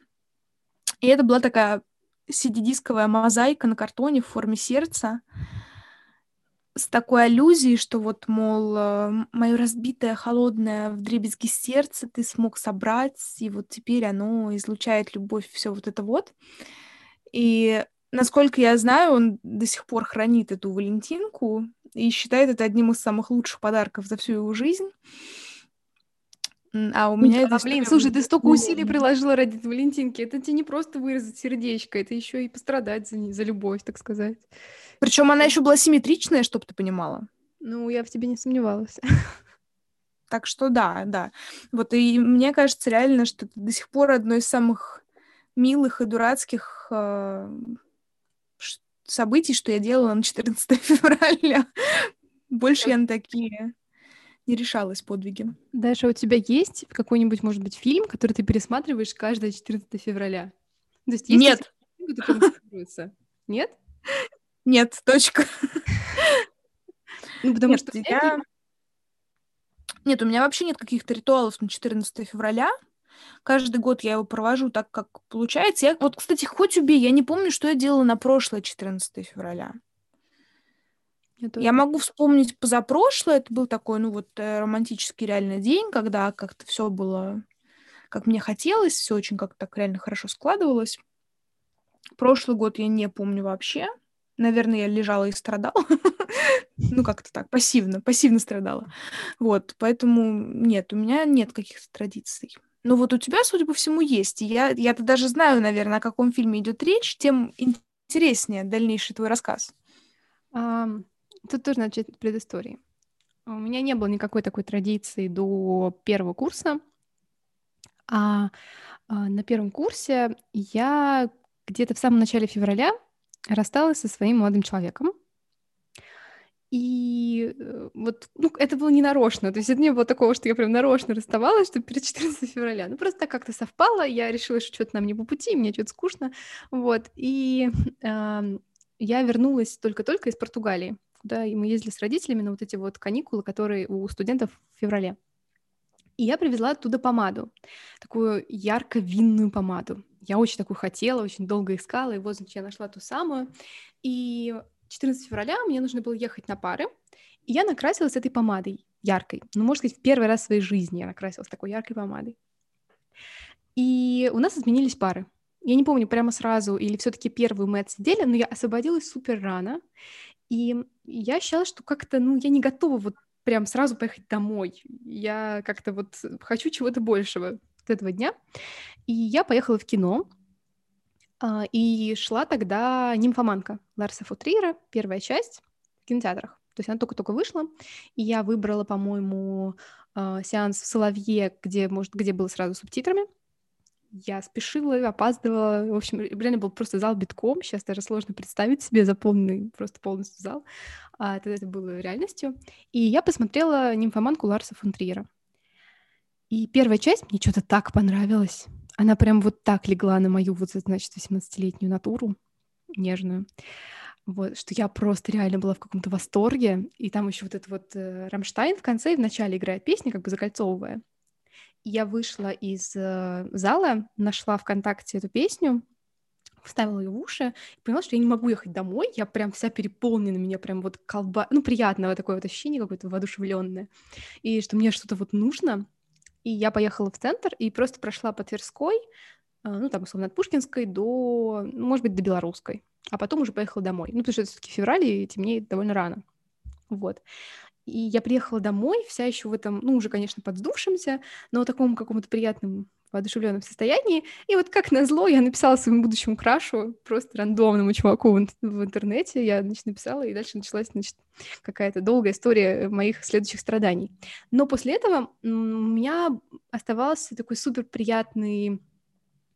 S1: и это была такая CD-дисковая мозаика на картоне в форме сердца с такой аллюзией, что вот, мол, э, мое разбитое, холодное в дребезги сердце ты смог собрать, и вот теперь оно излучает любовь, все вот это вот. И насколько я знаю, он до сих пор хранит эту Валентинку и считает это одним из самых лучших подарков за всю его жизнь. А у меня
S2: да, это... Блин, слушай, ты столько усилий приложила ради Валентинки. Это тебе не просто вырезать сердечко, это еще и пострадать за, за любовь, так сказать.
S1: Причем она еще была симметричная, чтобы ты понимала.
S2: Ну, я в тебе не сомневалась.
S1: Так что да, да. Вот и мне кажется реально, что это до сих пор одно из самых милых и дурацких э, событий, что я делала на 14 февраля. Больше я на такие не решалась подвиги.
S2: Даша, у тебя есть какой-нибудь, может быть, фильм, который ты пересматриваешь каждое 14 февраля?
S1: То есть, есть Нет.
S2: Нет?
S1: Нет, точка.
S2: Ну, потому Нет, что я...
S1: Нет, у меня вообще нет каких-то ритуалов на 14 февраля. Каждый год я его провожу так, как получается. Я, вот, кстати, хоть убей, я не помню, что я делала на прошлое 14 февраля. Я, я могу вспомнить позапрошлое. Это был такой, ну вот, э, романтический реально день, когда как-то все было, как мне хотелось, все очень как-то так реально хорошо складывалось. Прошлый год я не помню вообще. Наверное, я лежала и страдала. ну, как-то так, пассивно, пассивно страдала. Вот, поэтому нет, у меня нет каких-то традиций. Но вот у тебя, судя по всему, есть. И я, я-то даже знаю, наверное, о каком фильме идет речь, тем интереснее дальнейший твой рассказ.
S2: Um, тут тоже начать предыстории. У меня не было никакой такой традиции до первого курса. А, а на первом курсе я где-то в самом начале февраля рассталась со своим молодым человеком. И э, вот, ну, это было не нарочно, то есть это не было такого, что я прям нарочно расставалась, что перед 14 февраля, ну, просто так как-то совпало, я решила, что что-то нам не по пути, мне что-то скучно, вот, и э, я вернулась только-только из Португалии, куда мы ездили с родителями на вот эти вот каникулы, которые у студентов в феврале. И я привезла оттуда помаду, такую ярко-винную помаду. Я очень такую хотела, очень долго искала, и вот, значит, я нашла ту самую. И 14 февраля мне нужно было ехать на пары, и я накрасилась этой помадой яркой. Ну, можно сказать, в первый раз в своей жизни я накрасилась такой яркой помадой. И у нас изменились пары. Я не помню, прямо сразу или все таки первую мы отсидели, но я освободилась супер рано. И я считала, что как-то, ну, я не готова вот прям сразу поехать домой. Я как-то вот хочу чего-то большего от этого дня. И я поехала в кино, а, и шла тогда «Нимфоманка» Ларса Футриера, первая часть в кинотеатрах. То есть она только-только вышла, и я выбрала, по-моему, а, сеанс в Соловье, где, может, где было сразу субтитрами. Я спешила, опаздывала. В общем, реально был просто зал битком. Сейчас даже сложно представить себе заполненный просто полностью зал. А тогда это было реальностью. И я посмотрела «Нимфоманку» Ларса фон Триера. И первая часть мне что-то так понравилась. Она прям вот так легла на мою вот, значит, 18-летнюю натуру нежную. Вот, что я просто реально была в каком-то восторге. И там еще вот этот вот э, Рамштайн в конце и в начале играет песня, как бы закольцовывая. И я вышла из э, зала, нашла ВКонтакте эту песню, вставила ее в уши и поняла, что я не могу ехать домой, я прям вся переполнена, меня прям вот колба... Ну, приятное такое вот ощущение какое-то воодушевленное. И что мне что-то вот нужно, и я поехала в центр и просто прошла по Тверской, а, ну, там, условно, от Пушкинской до, ну, может быть, до Белорусской. А потом уже поехала домой. Ну, потому что это все-таки февраль, и темнеет довольно рано. Вот. И я приехала домой, вся еще в этом, ну, уже, конечно, подсдувшемся, но таком каком-то приятном воодушевленном состоянии. И вот как назло, я написала своему будущему крашу, просто рандомному чуваку в, интернете. Я, значит, написала, и дальше началась, значит, какая-то долгая история моих следующих страданий. Но после этого у меня оставался такой супер приятный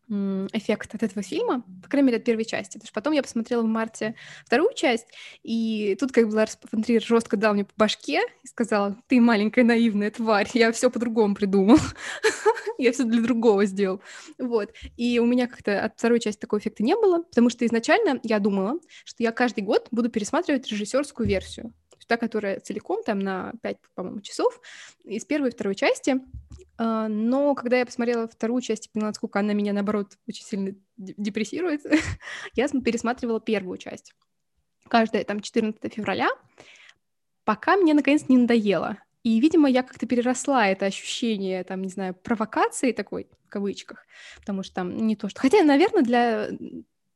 S2: эффект от этого фильма, по крайней мере, от первой части. Потому что потом я посмотрела в марте вторую часть, и тут как бы Ларс фон жестко дал мне по башке и сказал, ты маленькая наивная тварь, я все по-другому придумал. я все для другого сделал. Вот. И у меня как-то от второй части такого эффекта не было, потому что изначально я думала, что я каждый год буду пересматривать режиссерскую версию та, которая целиком там на 5, по-моему, часов из первой и второй части. А, но когда я посмотрела вторую часть и поняла, сколько она меня, наоборот, очень сильно депрессирует, я пересматривала первую часть. Каждая там 14 февраля, пока мне наконец не надоело. И, видимо, я как-то переросла это ощущение, там, не знаю, провокации такой, в кавычках, потому что там не то, что... Хотя, наверное, для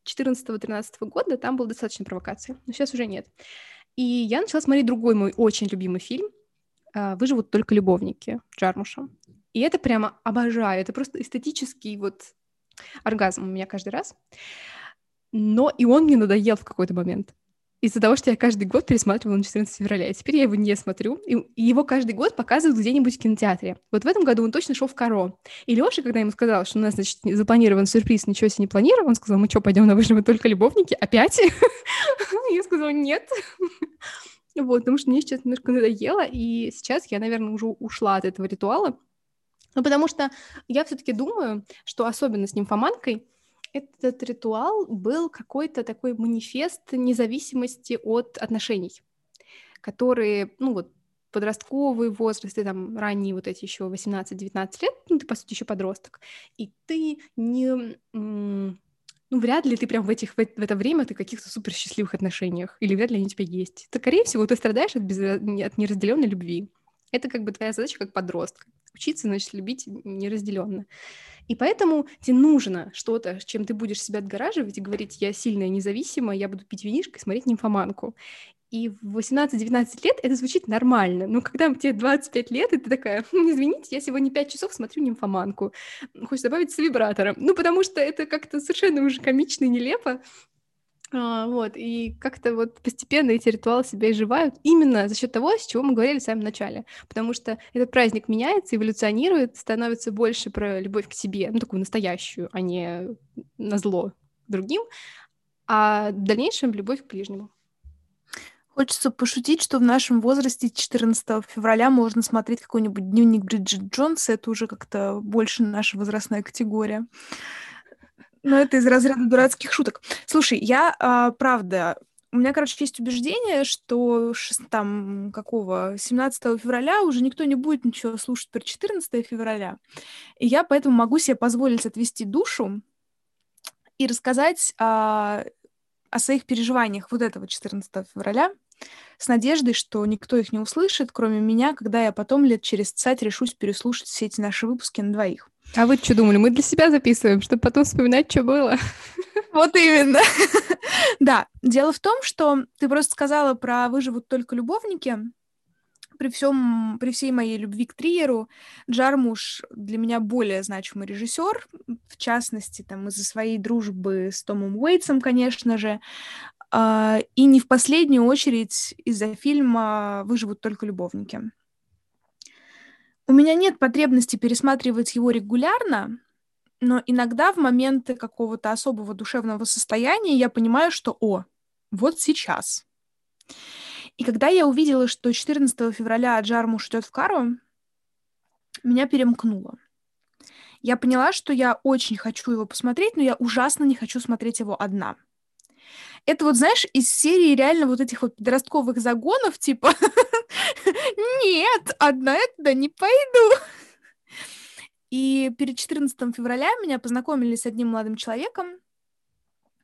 S2: 14-13 года там было достаточно провокации, но сейчас уже нет. И я начала смотреть другой мой очень любимый фильм «Выживут только любовники» Джармуша. И это прямо обожаю. Это просто эстетический вот оргазм у меня каждый раз. Но и он мне надоел в какой-то момент из-за того, что я каждый год пересматривала на 14 февраля. И теперь я его не смотрю. И, его каждый год показывают где-нибудь в кинотеатре. Вот в этом году он точно шел в Каро. И Леша, когда ему сказал, что у нас, значит, запланирован сюрприз, ничего себе не планировал, он сказал, мы что, пойдем на выживы только любовники? Опять? Я сказала, нет. Вот, потому что мне сейчас немножко надоело, и сейчас я, наверное, уже ушла от этого ритуала. Ну, потому что я все-таки думаю, что особенно с нимфоманкой этот ритуал был какой-то такой манифест независимости от отношений, которые, ну вот, подростковый возраст, ты там ранние вот эти еще 18-19 лет, ну, ты, по сути, еще подросток, и ты не... Ну, вряд ли ты прям в, этих, в это время ты в каких-то супер счастливых отношениях, или вряд ли они у тебя есть. Это, скорее всего, ты страдаешь от, без... от неразделенной любви. Это как бы твоя задача как подростка. Учиться, значит, любить неразделенно. И поэтому тебе нужно что-то, чем ты будешь себя отгораживать и говорить, я сильная, независимая, я буду пить винишко и смотреть нимфоманку. И в 18-19 лет это звучит нормально. Но когда тебе 25 лет, и ты такая, «Хм, извините, я сегодня 5 часов смотрю нимфоманку. Хочешь добавить с вибратором. Ну, потому что это как-то совершенно уже комично и нелепо. А, вот, и как-то вот постепенно эти ритуалы себя изживают именно за счет того, с чего мы говорили в самом начале. Потому что этот праздник меняется, эволюционирует, становится больше про любовь к себе, ну, такую настоящую, а не на зло другим, а в дальнейшем любовь к ближнему.
S1: Хочется пошутить, что в нашем возрасте 14 февраля можно смотреть какой-нибудь дневник Бриджит Джонс. Это уже как-то больше наша возрастная категория. Но это из разряда дурацких шуток. Слушай, я, а, правда, у меня, короче, есть убеждение, что там какого 17 февраля уже никто не будет ничего слушать про 14 февраля. И я поэтому могу себе позволить отвести душу и рассказать а, о своих переживаниях вот этого 14 февраля с надеждой, что никто их не услышит, кроме меня, когда я потом лет через цать решусь переслушать все эти наши выпуски на двоих.
S2: А вы что думали? Мы для себя записываем, чтобы потом вспоминать, что было.
S1: Вот именно. Да, дело в том, что ты просто сказала про «выживут только любовники», при всем, при всей моей любви к Триеру, Джармуш для меня более значимый режиссер, в частности, там, из-за своей дружбы с Томом Уэйтсом, конечно же, и не в последнюю очередь из-за фильма «Выживут только любовники». У меня нет потребности пересматривать его регулярно, но иногда в моменты какого-то особого душевного состояния я понимаю, что «О, вот сейчас». И когда я увидела, что 14 февраля Джармуш идет в Кару, меня перемкнуло. Я поняла, что я очень хочу его посмотреть, но я ужасно не хочу смотреть его одна. Это вот, знаешь, из серии реально вот этих вот подростковых загонов, типа, нет, одна я туда не пойду. И перед 14 февраля меня познакомили с одним молодым человеком.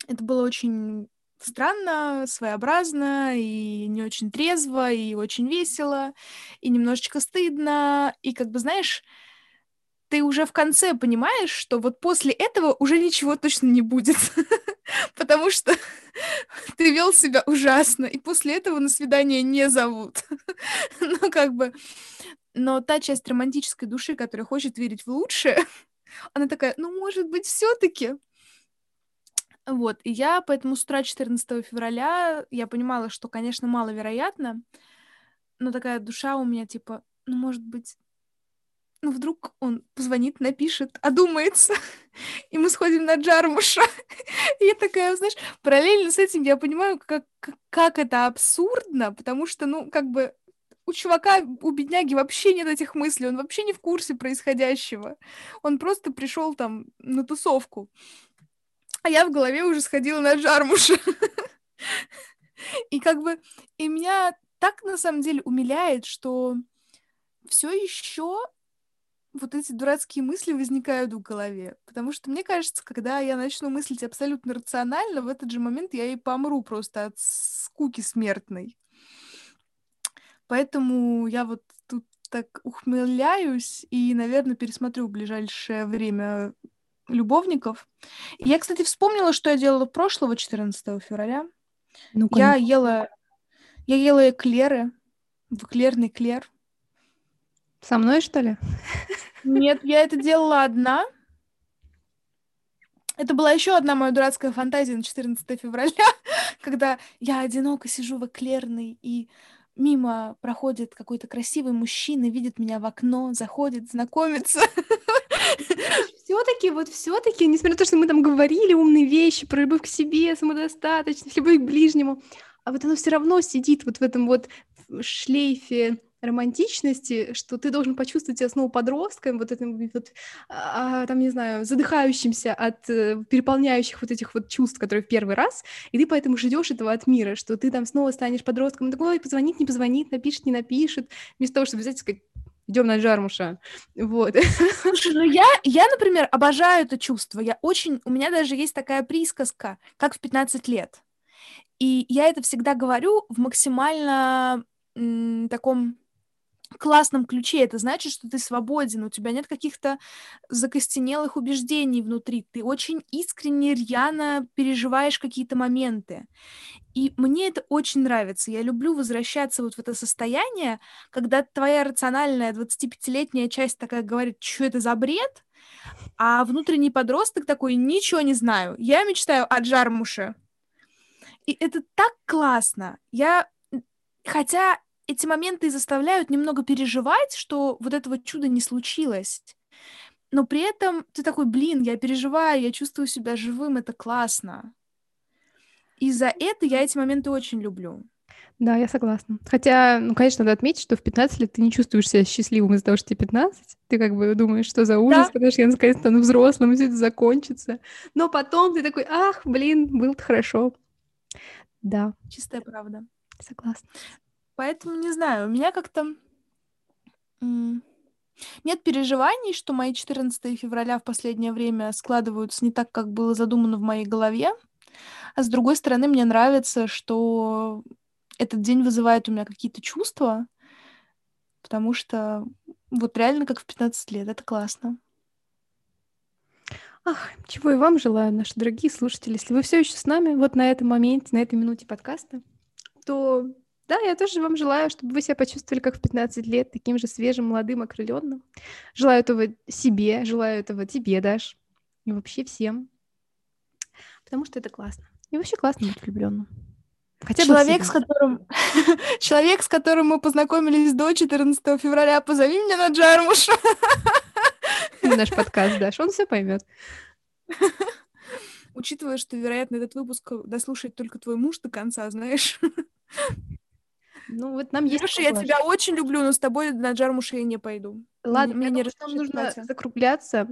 S1: Это было очень странно, своеобразно, и не очень трезво, и очень весело, и немножечко стыдно. И как бы, знаешь, ты уже в конце понимаешь, что вот после этого уже ничего точно не будет. Потому что ты вел себя ужасно, и после этого на свидание не зовут. ну, как бы... Но та часть романтической души, которая хочет верить в лучшее, она такая, ну, может быть, все таки вот, и я поэтому с утра 14 февраля я понимала, что, конечно, маловероятно, но такая душа у меня типа, ну, может быть, ну, вдруг он позвонит, напишет, одумается, и мы сходим на Джармуша. и я такая, знаешь, параллельно с этим я понимаю, как, как это абсурдно, потому что, ну, как бы у чувака, у бедняги вообще нет этих мыслей, он вообще не в курсе происходящего. Он просто пришел там на тусовку. А я в голове уже сходила на Джармуша. И как бы, и меня так на самом деле умиляет, что все еще вот эти дурацкие мысли возникают в голове. Потому что мне кажется, когда я начну мыслить абсолютно рационально, в этот же момент я и помру просто от скуки смертной. Поэтому я вот тут так ухмыляюсь и, наверное, пересмотрю в ближайшее время любовников. Я, кстати, вспомнила, что я делала прошлого 14 февраля. ну я ела, я ела эклеры, в эклерный клер.
S2: Со мной, что ли?
S1: Нет, я это делала одна. Это была еще одна моя дурацкая фантазия на 14 февраля, когда я одиноко сижу в эклерной, и мимо проходит какой-то красивый мужчина, видит меня в окно, заходит, знакомится.
S2: Все-таки, вот все-таки, несмотря на то, что мы там говорили умные вещи про любовь к себе, самодостаточность, любовь к ближнему, а вот оно все равно сидит вот в этом вот шлейфе романтичности, что ты должен почувствовать себя снова подростком, вот этим вот, а, там, не знаю, задыхающимся от э, переполняющих вот этих вот чувств, которые в первый раз, и ты поэтому ждешь этого от мира, что ты там снова станешь подростком, такой, позвонит, не позвонит, напишет, не напишет, вместо того, чтобы взять и сказать, идем на Джармуша. Вот.
S1: Слушай, ну я, я, например, обожаю это чувство. Я очень... У меня даже есть такая присказка, как в 15 лет. И я это всегда говорю в максимально м, таком классном ключе. Это значит, что ты свободен, у тебя нет каких-то закостенелых убеждений внутри. Ты очень искренне, рьяно переживаешь какие-то моменты. И мне это очень нравится. Я люблю возвращаться вот в это состояние, когда твоя рациональная 25-летняя часть такая говорит, что это за бред, а внутренний подросток такой, ничего не знаю. Я мечтаю о Джармуше. И это так классно. Я... Хотя эти моменты заставляют немного переживать, что вот этого чуда не случилось. Но при этом ты такой, блин, я переживаю, я чувствую себя живым, это классно. И за это я эти моменты очень люблю.
S2: Да, я согласна. Хотя, ну, конечно, надо отметить, что в 15 лет ты не чувствуешь себя счастливым из-за того, что тебе 15. Ты как бы думаешь, что за ужас, да. когда же я наконец стану взрослым, и все это закончится. Но потом ты такой, ах, блин, было-то хорошо. Да.
S1: Чистая правда.
S2: Согласна.
S1: Поэтому не знаю, у меня как-то нет переживаний, что мои 14 февраля в последнее время складываются не так, как было задумано в моей голове. А с другой стороны, мне нравится, что этот день вызывает у меня какие-то чувства, потому что вот реально как в 15 лет. Это классно.
S2: Ах, чего и вам желаю, наши дорогие слушатели. Если вы все еще с нами, вот на этом моменте, на этой минуте подкаста, то да, я тоже вам желаю, чтобы вы себя почувствовали как в 15 лет, таким же свежим, молодым, окрыленным. Желаю этого себе, желаю этого тебе, Даш, и вообще всем. Потому что это классно. И вообще классно быть влюбленным.
S1: Хотя человек, с которым... человек, с которым мы познакомились до 14 февраля, позови меня на Джармуш.
S2: Наш подкаст, Даш, он все поймет.
S1: Учитывая, что, вероятно, этот выпуск дослушает только твой муж до конца, знаешь.
S2: Ну, вот нам есть...
S1: Слушай, я тебя очень люблю, но с тобой на Джармуше я не пойду.
S2: Ладно, мне не нам нужно платье. закругляться.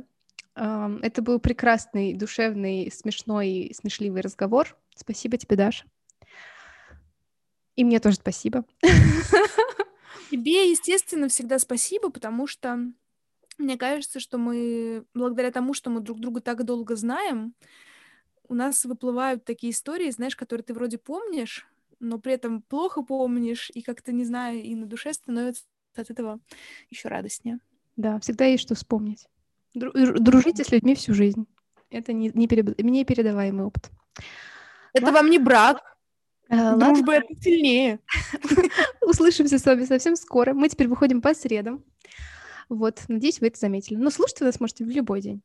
S2: Это был прекрасный, душевный, смешной, смешливый разговор. Спасибо тебе, Даша. И мне тоже спасибо.
S1: Тебе, естественно, всегда спасибо, потому что мне кажется, что мы, благодаря тому, что мы друг друга так долго знаем, у нас выплывают такие истории, знаешь, которые ты вроде помнишь, но при этом плохо помнишь, и как-то, не знаю, и на душе становится от этого еще радостнее.
S2: Да, всегда есть что вспомнить. Дружите с людьми всю жизнь. Это не, не, перед... не передаваемый опыт.
S1: Это ладно? вам не брак. А, Дружба ладно. это сильнее.
S2: Услышимся с вами совсем скоро. Мы теперь выходим по средам. Вот, надеюсь, вы это заметили. Но слушать вы нас можете в любой день.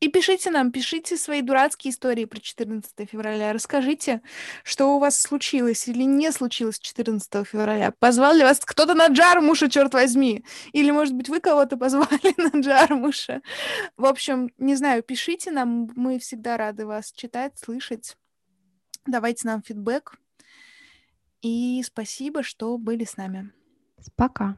S1: И пишите нам, пишите свои дурацкие истории про 14 февраля. Расскажите, что у вас случилось или не случилось 14 февраля. Позвал ли вас кто-то на Джармуша, черт возьми? Или, может быть, вы кого-то позвали на Джармуша? В общем, не знаю, пишите нам. Мы всегда рады вас читать, слышать. Давайте нам фидбэк. И спасибо, что были с нами.
S2: Пока.